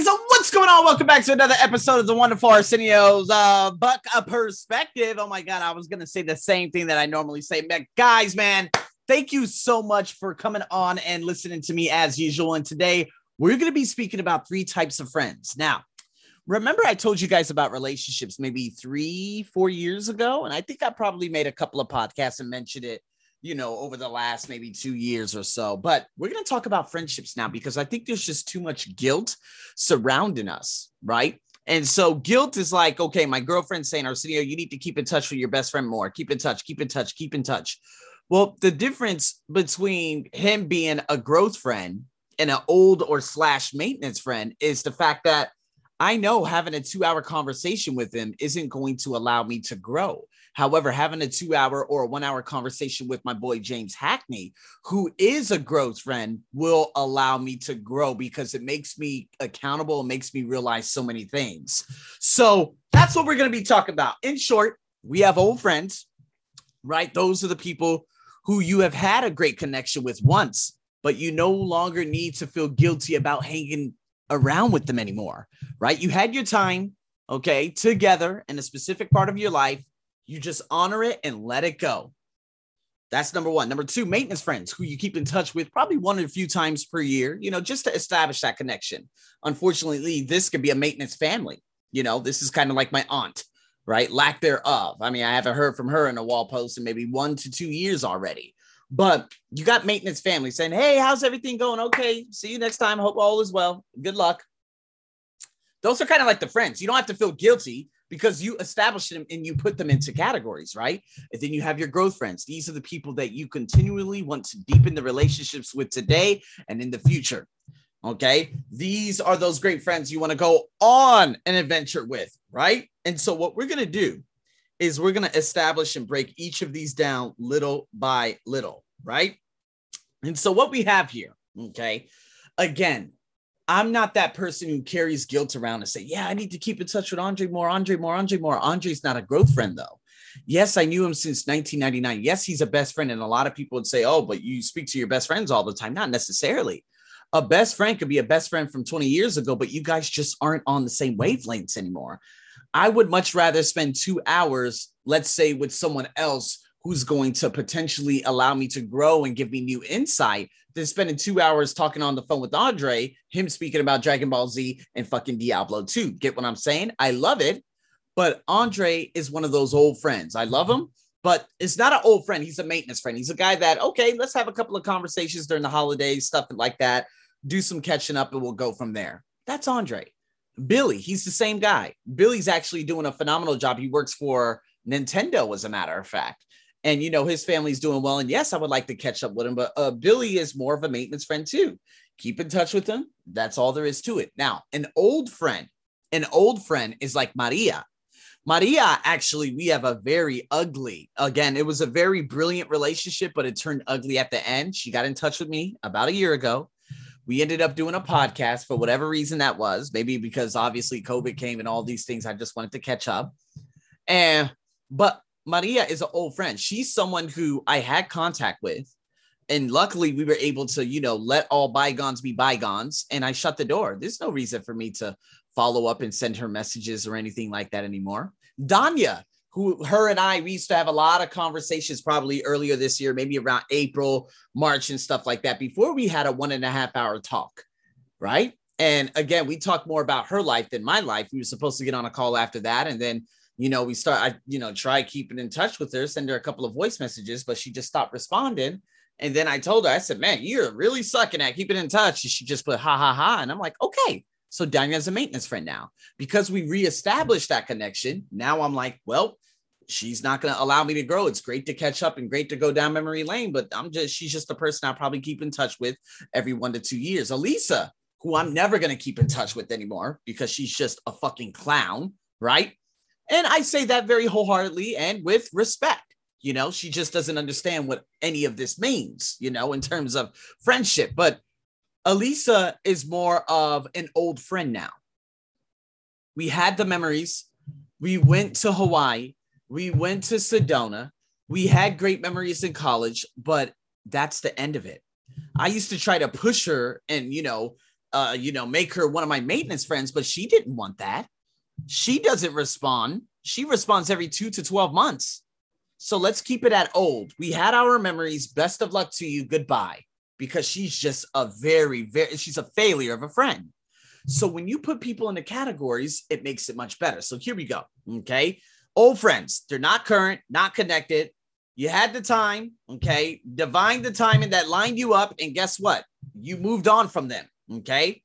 So what's going on? Welcome back to another episode of the Wonderful Arsenio's uh Buck a Perspective. Oh my god, I was gonna say the same thing that I normally say. But guys, man, thank you so much for coming on and listening to me as usual. And today we're gonna be speaking about three types of friends. Now, remember I told you guys about relationships maybe three, four years ago, and I think I probably made a couple of podcasts and mentioned it you know, over the last maybe two years or so. But we're going to talk about friendships now because I think there's just too much guilt surrounding us, right? And so guilt is like, okay, my girlfriend's saying, Arsenio, you need to keep in touch with your best friend more. Keep in touch, keep in touch, keep in touch. Well, the difference between him being a growth friend and an old or slash maintenance friend is the fact that I know having a two hour conversation with him isn't going to allow me to grow. However, having a two hour or a one hour conversation with my boy James Hackney, who is a growth friend, will allow me to grow because it makes me accountable and makes me realize so many things. So that's what we're going to be talking about. In short, we have old friends, right? Those are the people who you have had a great connection with once, but you no longer need to feel guilty about hanging around with them anymore, right? You had your time, okay, together in a specific part of your life you just honor it and let it go. That's number one. Number two, maintenance friends who you keep in touch with probably one or a few times per year, you know, just to establish that connection. Unfortunately, this could be a maintenance family. You know, this is kind of like my aunt, right? Lack thereof. I mean, I haven't heard from her in a wall post in maybe one to two years already. But you got maintenance family saying, Hey, how's everything going? Okay, see you next time. Hope all is well. Good luck. Those are kind of like the friends. You don't have to feel guilty because you establish them and you put them into categories, right? And then you have your growth friends. These are the people that you continually want to deepen the relationships with today and in the future. Okay. These are those great friends you want to go on an adventure with, right? And so, what we're going to do is we're going to establish and break each of these down little by little, right? And so, what we have here, okay, again, I'm not that person who carries guilt around and say, yeah, I need to keep in touch with Andre more, Andre more, Andre more. Andre's not a growth friend though. Yes, I knew him since 1999. Yes, he's a best friend. And a lot of people would say, oh, but you speak to your best friends all the time. Not necessarily. A best friend could be a best friend from 20 years ago, but you guys just aren't on the same wavelengths anymore. I would much rather spend two hours, let's say, with someone else who's going to potentially allow me to grow and give me new insight than spending two hours talking on the phone with Andre, him speaking about Dragon Ball Z and fucking Diablo 2. Get what I'm saying? I love it. But Andre is one of those old friends. I love him, but it's not an old friend. He's a maintenance friend. He's a guy that, okay, let's have a couple of conversations during the holidays, stuff like that, do some catching up, and we'll go from there. That's Andre. Billy, he's the same guy. Billy's actually doing a phenomenal job. He works for Nintendo, as a matter of fact and you know his family's doing well and yes i would like to catch up with him but uh, billy is more of a maintenance friend too. Keep in touch with him. That's all there is to it. Now an old friend an old friend is like maria. Maria actually we have a very ugly again it was a very brilliant relationship but it turned ugly at the end. She got in touch with me about a year ago. We ended up doing a podcast for whatever reason that was maybe because obviously covid came and all these things i just wanted to catch up. And but Maria is an old friend. She's someone who I had contact with. And luckily, we were able to, you know, let all bygones be bygones. And I shut the door. There's no reason for me to follow up and send her messages or anything like that anymore. Danya, who her and I, we used to have a lot of conversations probably earlier this year, maybe around April, March, and stuff like that, before we had a one and a half hour talk. Right. And again, we talked more about her life than my life. We were supposed to get on a call after that. And then you know, we start, I, you know, try keeping in touch with her, send her a couple of voice messages, but she just stopped responding. And then I told her, I said, man, you're really sucking at keeping in touch. And she just put ha ha ha. And I'm like, okay. So Danya's a maintenance friend now because we reestablished that connection. Now I'm like, well, she's not going to allow me to grow. It's great to catch up and great to go down memory lane, but I'm just, she's just a person I'll probably keep in touch with every one to two years. Elisa, who I'm never going to keep in touch with anymore because she's just a fucking clown, right? And I say that very wholeheartedly and with respect. You know, she just doesn't understand what any of this means, you know, in terms of friendship. But Elisa is more of an old friend now. We had the memories. We went to Hawaii. We went to Sedona. We had great memories in college, but that's the end of it. I used to try to push her and, you know, uh, you know, make her one of my maintenance friends, but she didn't want that. She doesn't respond. She responds every two to 12 months. So let's keep it at old. We had our memories. Best of luck to you. Goodbye. Because she's just a very, very, she's a failure of a friend. So when you put people into categories, it makes it much better. So here we go. Okay. Old friends, they're not current, not connected. You had the time, okay, divine the timing that lined you up, and guess what? You moved on from them, okay.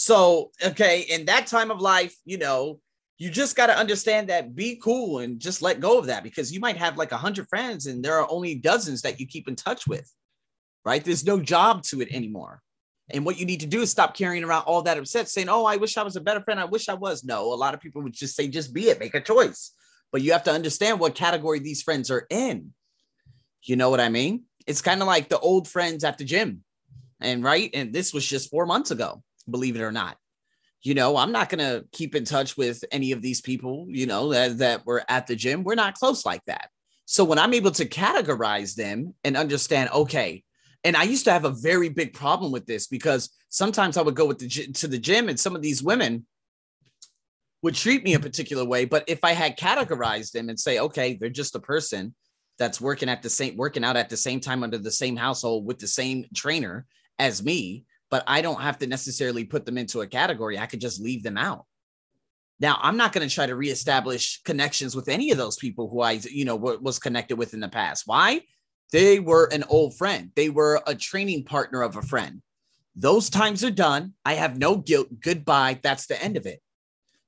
So, okay, in that time of life, you know, you just got to understand that be cool and just let go of that because you might have like a hundred friends and there are only dozens that you keep in touch with, right? There's no job to it anymore. And what you need to do is stop carrying around all that upset, saying, Oh, I wish I was a better friend. I wish I was. No, a lot of people would just say, just be it, make a choice but you have to understand what category these friends are in. You know what I mean? It's kind of like the old friends at the gym. And right. And this was just four months ago, believe it or not. You know, I'm not going to keep in touch with any of these people, you know, that, that were at the gym. We're not close like that. So when I'm able to categorize them and understand, okay, and I used to have a very big problem with this because sometimes I would go with the to the gym and some of these women would treat me a particular way. But if I had categorized them and say, okay, they're just a person that's working at the same working out at the same time under the same household with the same trainer as me, but I don't have to necessarily put them into a category. I could just leave them out. Now, I'm not going to try to reestablish connections with any of those people who I, you know, was connected with in the past. Why? They were an old friend. They were a training partner of a friend. Those times are done. I have no guilt. Goodbye. That's the end of it.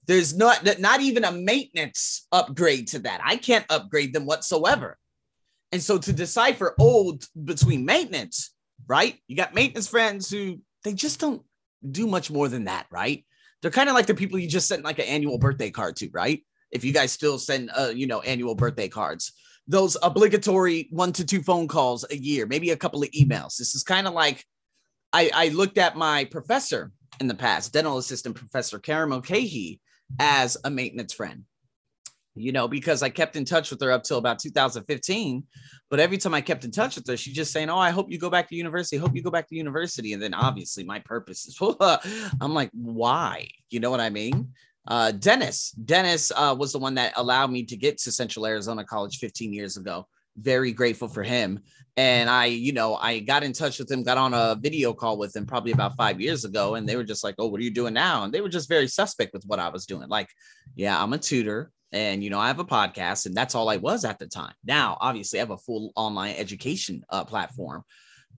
There's not not even a maintenance upgrade to that. I can't upgrade them whatsoever. And so to decipher old between maintenance, right? You got maintenance friends who they just don't do much more than that, right? They're kind of like the people you just sent like an annual birthday card to, right? If you guys still send uh, you know, annual birthday cards, those obligatory one to two phone calls a year, maybe a couple of emails. This is kind of like I, I looked at my professor in the past, dental assistant professor Karen Mulcahy, as a maintenance friend you know, because I kept in touch with her up till about 2015. But every time I kept in touch with her, she's just saying, Oh, I hope you go back to university. Hope you go back to university. And then obviously my purpose is, I'm like, why? You know what I mean? Uh, Dennis, Dennis uh, was the one that allowed me to get to Central Arizona College 15 years ago. Very grateful for him. And I, you know, I got in touch with him, got on a video call with him probably about five years ago. And they were just like, Oh, what are you doing now? And they were just very suspect with what I was doing. Like, yeah, I'm a tutor and, you know, I have a podcast and that's all I was at the time. Now, obviously, I have a full online education uh, platform,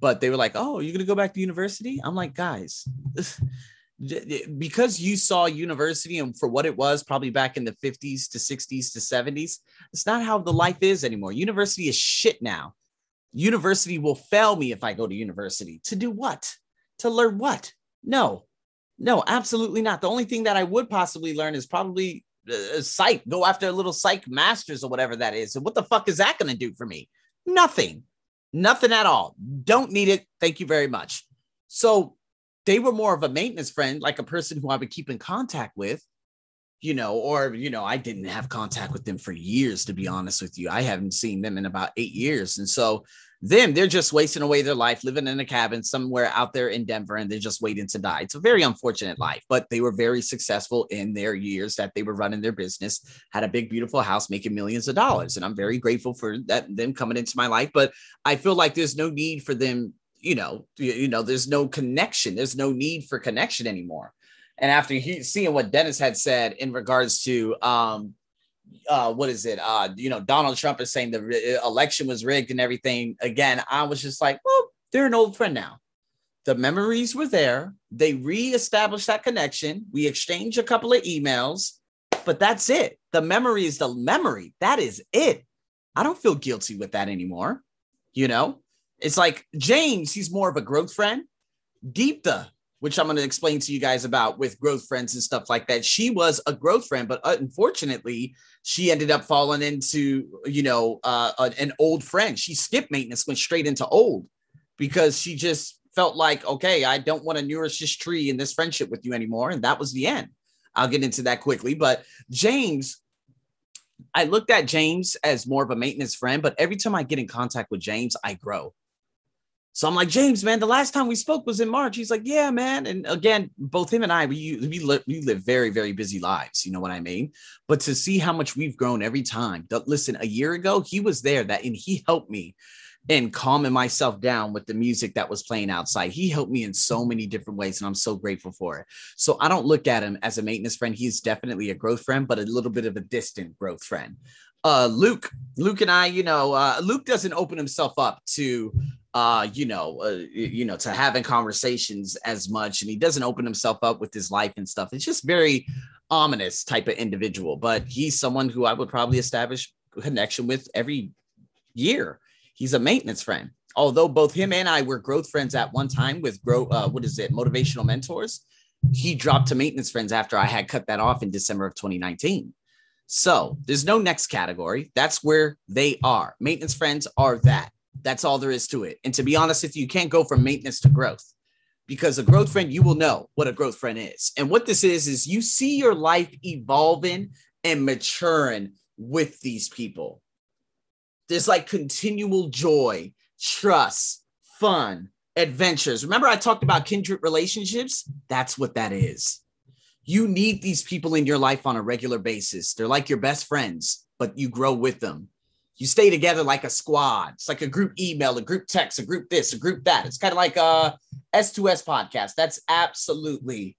but they were like, Oh, you're going to go back to university? I'm like, guys, because you saw university and for what it was probably back in the 50s to 60s to 70s, it's not how the life is anymore. University is shit now University will fail me if I go to university. To do what? To learn what? No, no, absolutely not. The only thing that I would possibly learn is probably uh, psych, go after a little psych masters or whatever that is. And what the fuck is that going to do for me? Nothing, nothing at all. Don't need it. Thank you very much. So they were more of a maintenance friend, like a person who I would keep in contact with you know, or, you know, I didn't have contact with them for years, to be honest with you. I haven't seen them in about eight years. And so them, they're just wasting away their life living in a cabin somewhere out there in Denver and they're just waiting to die. It's a very unfortunate life, but they were very successful in their years that they were running their business, had a big, beautiful house making millions of dollars. And I'm very grateful for that, them coming into my life. But I feel like there's no need for them, you know, you, you know, there's no connection. There's no need for connection anymore. And after he, seeing what Dennis had said in regards to, um, uh, what is it? Uh, you know, Donald Trump is saying the re- uh, election was rigged and everything. Again, I was just like, well, they're an old friend now. The memories were there. They reestablished that connection. We exchanged a couple of emails, but that's it. The memory is the memory. That is it. I don't feel guilty with that anymore. You know, it's like James, he's more of a growth friend. Deepta, which I'm going to explain to you guys about with growth friends and stuff like that. She was a growth friend, but unfortunately, she ended up falling into, you know, uh, an old friend. She skipped maintenance, went straight into old because she just felt like, okay, I don't want to nourish this tree in this friendship with you anymore. And that was the end. I'll get into that quickly. But James, I looked at James as more of a maintenance friend, but every time I get in contact with James, I grow So I'm like, James, man, the last time we spoke was in March. He's like, yeah, man. And again, both him and I, we we we live very, very busy lives. You know what I mean? But to see how much we've grown every time. Listen, a year ago, he was there that and he helped me in calming myself down with the music that was playing outside. He helped me in so many different ways, and I'm so grateful for it. So I don't look at him as a maintenance friend. He's definitely a growth friend, but a little bit of a distant growth friend. Uh, Luke, Luke and I, you know, uh, Luke doesn't open himself up to uh, you know, uh, you know, to having conversations as much, and he doesn't open himself up with his life and stuff. It's just very ominous type of individual, but he's someone who I would probably establish connection with every year. He's a maintenance friend. Although both him and I were growth friends at one time with grow, uh, what is it, motivational mentors. He dropped to maintenance friends after I had cut that off in December of 2019. So there's no next category. That's where they are. Maintenance friends are that. That's all there is to it. And to be honest with you, you can't go from maintenance to growth because a growth friend, you will know what a growth friend is. And what this is, is you see your life evolving and maturing with these people. There's like continual joy, trust, fun, adventures. Remember, I talked about kindred relationships? That's what that is. You need these people in your life on a regular basis. They're like your best friends, but you grow with them you stay together like a squad. It's like a group email, a group text, a group this, a group that. It's kind of like uh, a S2S podcast. That's absolutely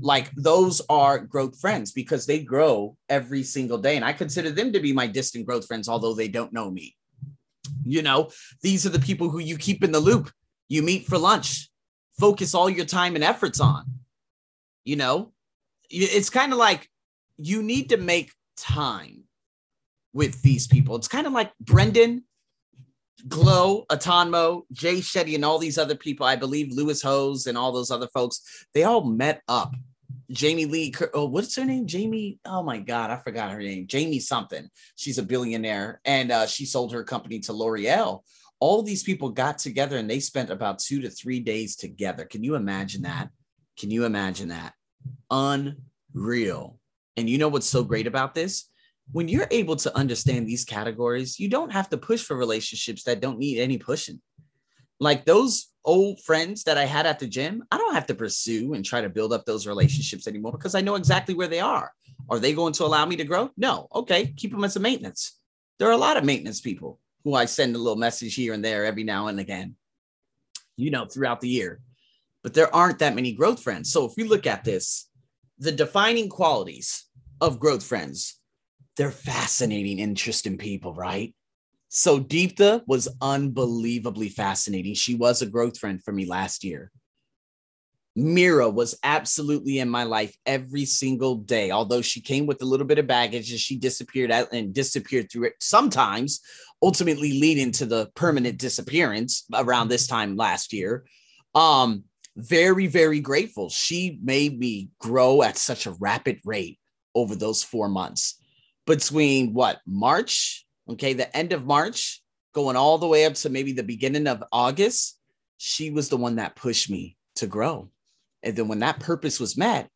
like those are growth friends because they grow every single day. And I consider them to be my distant growth friends, although they don't know me. You know, these are the people who you keep in the loop. You meet for lunch, focus all your time and efforts on. You know, it's kind of like you need to make time with these people. It's kind of like Brendan, Glow, Atonmo, Jay Shetty, and all these other people. I believe Lewis Howes and all those other folks. They all met up. Jamie Lee, oh, what's her name? Jamie. Oh my God, I forgot her name. Jamie something. She's a billionaire, and uh, she sold her company to L'Oreal. All these people got together and they spent about two to three days together. Can you imagine that? Can you imagine that? Unreal. And you know what's so great about this? When you're able to understand these categories, you don't have to push for relationships that don't need any pushing. Like those old friends that I had at the gym, I don't have to pursue and try to build up those relationships anymore because I know exactly where they are. Are they going to allow me to grow? No. Okay, keep them as a maintenance. There are a lot of maintenance people who I send a little message here and there every now and again, you know, throughout the year. But there aren't that many growth friends. So if we look at this, the defining qualities of growth friends they're fascinating, interesting people, right? So Deepta was unbelievably fascinating. She was a growth friend for me last year. Mira was absolutely in my life every single day, although she came with a little bit of baggage and she disappeared out and disappeared through it sometimes, ultimately leading to the permanent disappearance around this time last year. Um, very, very grateful. She made me grow at such a rapid rate over those four months between what March, okay, the end of March, going all the way up to maybe the beginning of August, she was the one that pushed me to grow. And then when that purpose was met,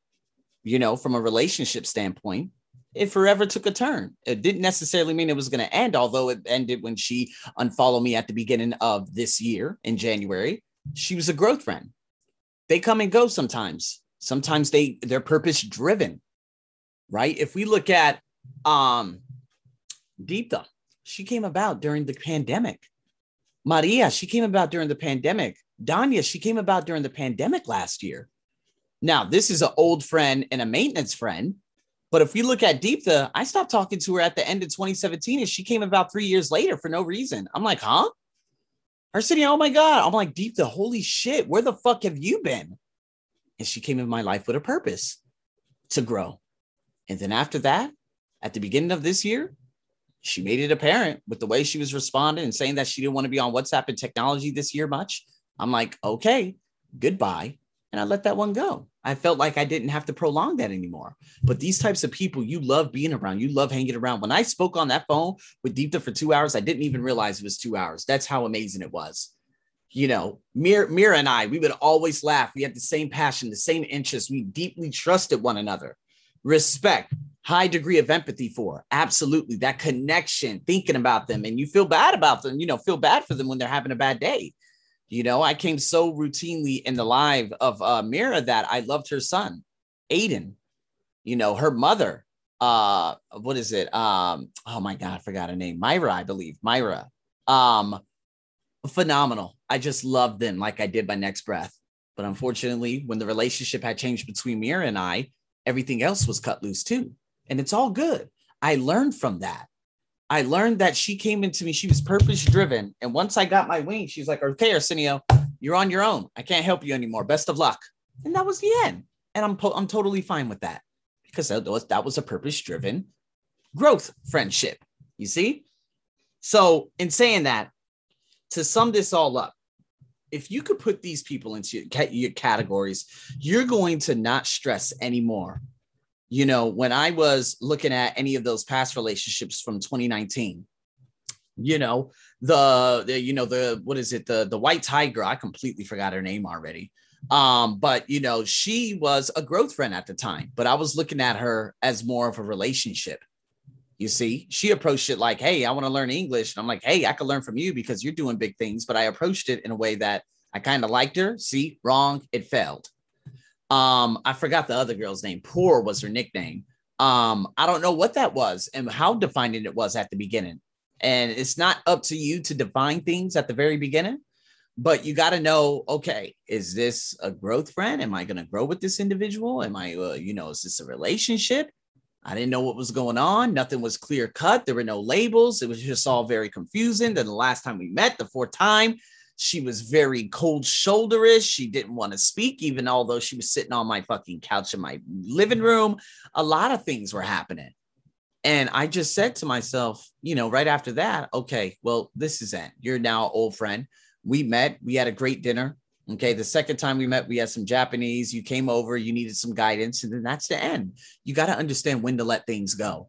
you know, from a relationship standpoint, it forever took a turn. It didn't necessarily mean it was going to end, although it ended when she unfollowed me at the beginning of this year in January. She was a growth friend. They come and go sometimes. Sometimes they they're purpose driven, right? If we look at um, Deepta, she came about during the pandemic. Maria, she came about during the pandemic. Danya, she came about during the pandemic last year. Now, this is an old friend and a maintenance friend. But if we look at Deepta, I stopped talking to her at the end of 2017 and she came about three years later for no reason. I'm like, huh? Arsenio, oh my God. I'm like, Deepta, holy shit, where the fuck have you been? And she came in my life with a purpose to grow. And then after that, at the beginning of this year, she made it apparent with the way she was responding and saying that she didn't want to be on WhatsApp and technology this year much. I'm like, okay, goodbye. And I let that one go. I felt like I didn't have to prolong that anymore. But these types of people, you love being around, you love hanging around. When I spoke on that phone with Deepta for two hours, I didn't even realize it was two hours. That's how amazing it was. You know, Mira, Mira and I, we would always laugh. We had the same passion, the same interests. We deeply trusted one another. Respect, high degree of empathy for. Absolutely. That connection, thinking about them, and you feel bad about them, you know, feel bad for them when they're having a bad day. You know, I came so routinely in the live of uh, Mira that I loved her son, Aiden. You know, her mother. Uh, what is it? Um, oh my god, I forgot her name. Myra, I believe. Myra. Um, phenomenal. I just loved them like I did my next breath. But unfortunately, when the relationship had changed between Mira and I, everything else was cut loose too. And it's all good. I learned from that. I learned that she came into me, she was purpose driven. And once I got my wings, she's like, okay, Arsenio, you're on your own. I can't help you anymore. Best of luck. And that was the end. And I'm, po- I'm totally fine with that because that was, that was a purpose driven growth friendship. You see? So, in saying that, to sum this all up, if you could put these people into your categories, you're going to not stress anymore. You know, when I was looking at any of those past relationships from 2019, you know, the, the you know, the what is it, the the white tiger, I completely forgot her name already. Um, but you know, she was a growth friend at the time, but I was looking at her as more of a relationship. You see, she approached it like, Hey, I want to learn English. And I'm like, Hey, I could learn from you because you're doing big things. But I approached it in a way that I kind of liked her. See, wrong. It failed. Um, I forgot the other girl's name. Poor was her nickname. Um, I don't know what that was and how defining it was at the beginning. And it's not up to you to define things at the very beginning, but you got to know okay, is this a growth friend? Am I going to grow with this individual? Am I, uh, you know, is this a relationship? I didn't know what was going on. Nothing was clear cut. There were no labels. It was just all very confusing. Then the last time we met, the fourth time, she was very cold shoulderish. She didn't want to speak, even although she was sitting on my fucking couch in my living mm-hmm. room. A lot of things were happening. And I just said to myself, you know, right after that, okay, well, this is it. You're now old friend. We met, we had a great dinner. Okay. The second time we met, we had some Japanese. You came over, you needed some guidance, and then that's the end. You got to understand when to let things go.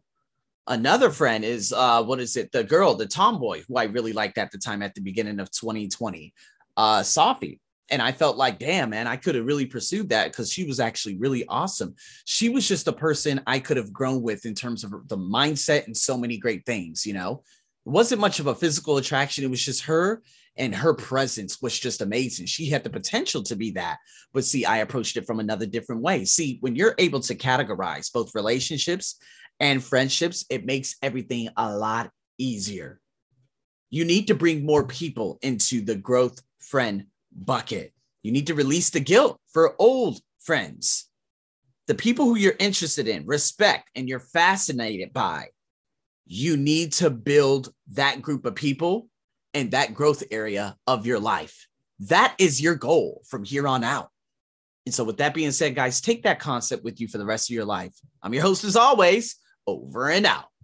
Another friend is uh, what is it? The girl, the tomboy, who I really liked at the time at the beginning of 2020, uh, Sophie. And I felt like, damn, man, I could have really pursued that because she was actually really awesome. She was just a person I could have grown with in terms of the mindset and so many great things, you know. It wasn't much of a physical attraction. It was just her and her presence was just amazing. She had the potential to be that. But see, I approached it from another different way. See, when you're able to categorize both relationships and friendships, it makes everything a lot easier. You need to bring more people into the growth friend bucket. You need to release the guilt for old friends. The people who you're interested in, respect, and you're fascinated by, you need to build that group of people and that growth area of your life. That is your goal from here on out. And so, with that being said, guys, take that concept with you for the rest of your life. I'm your host, as always, over and out.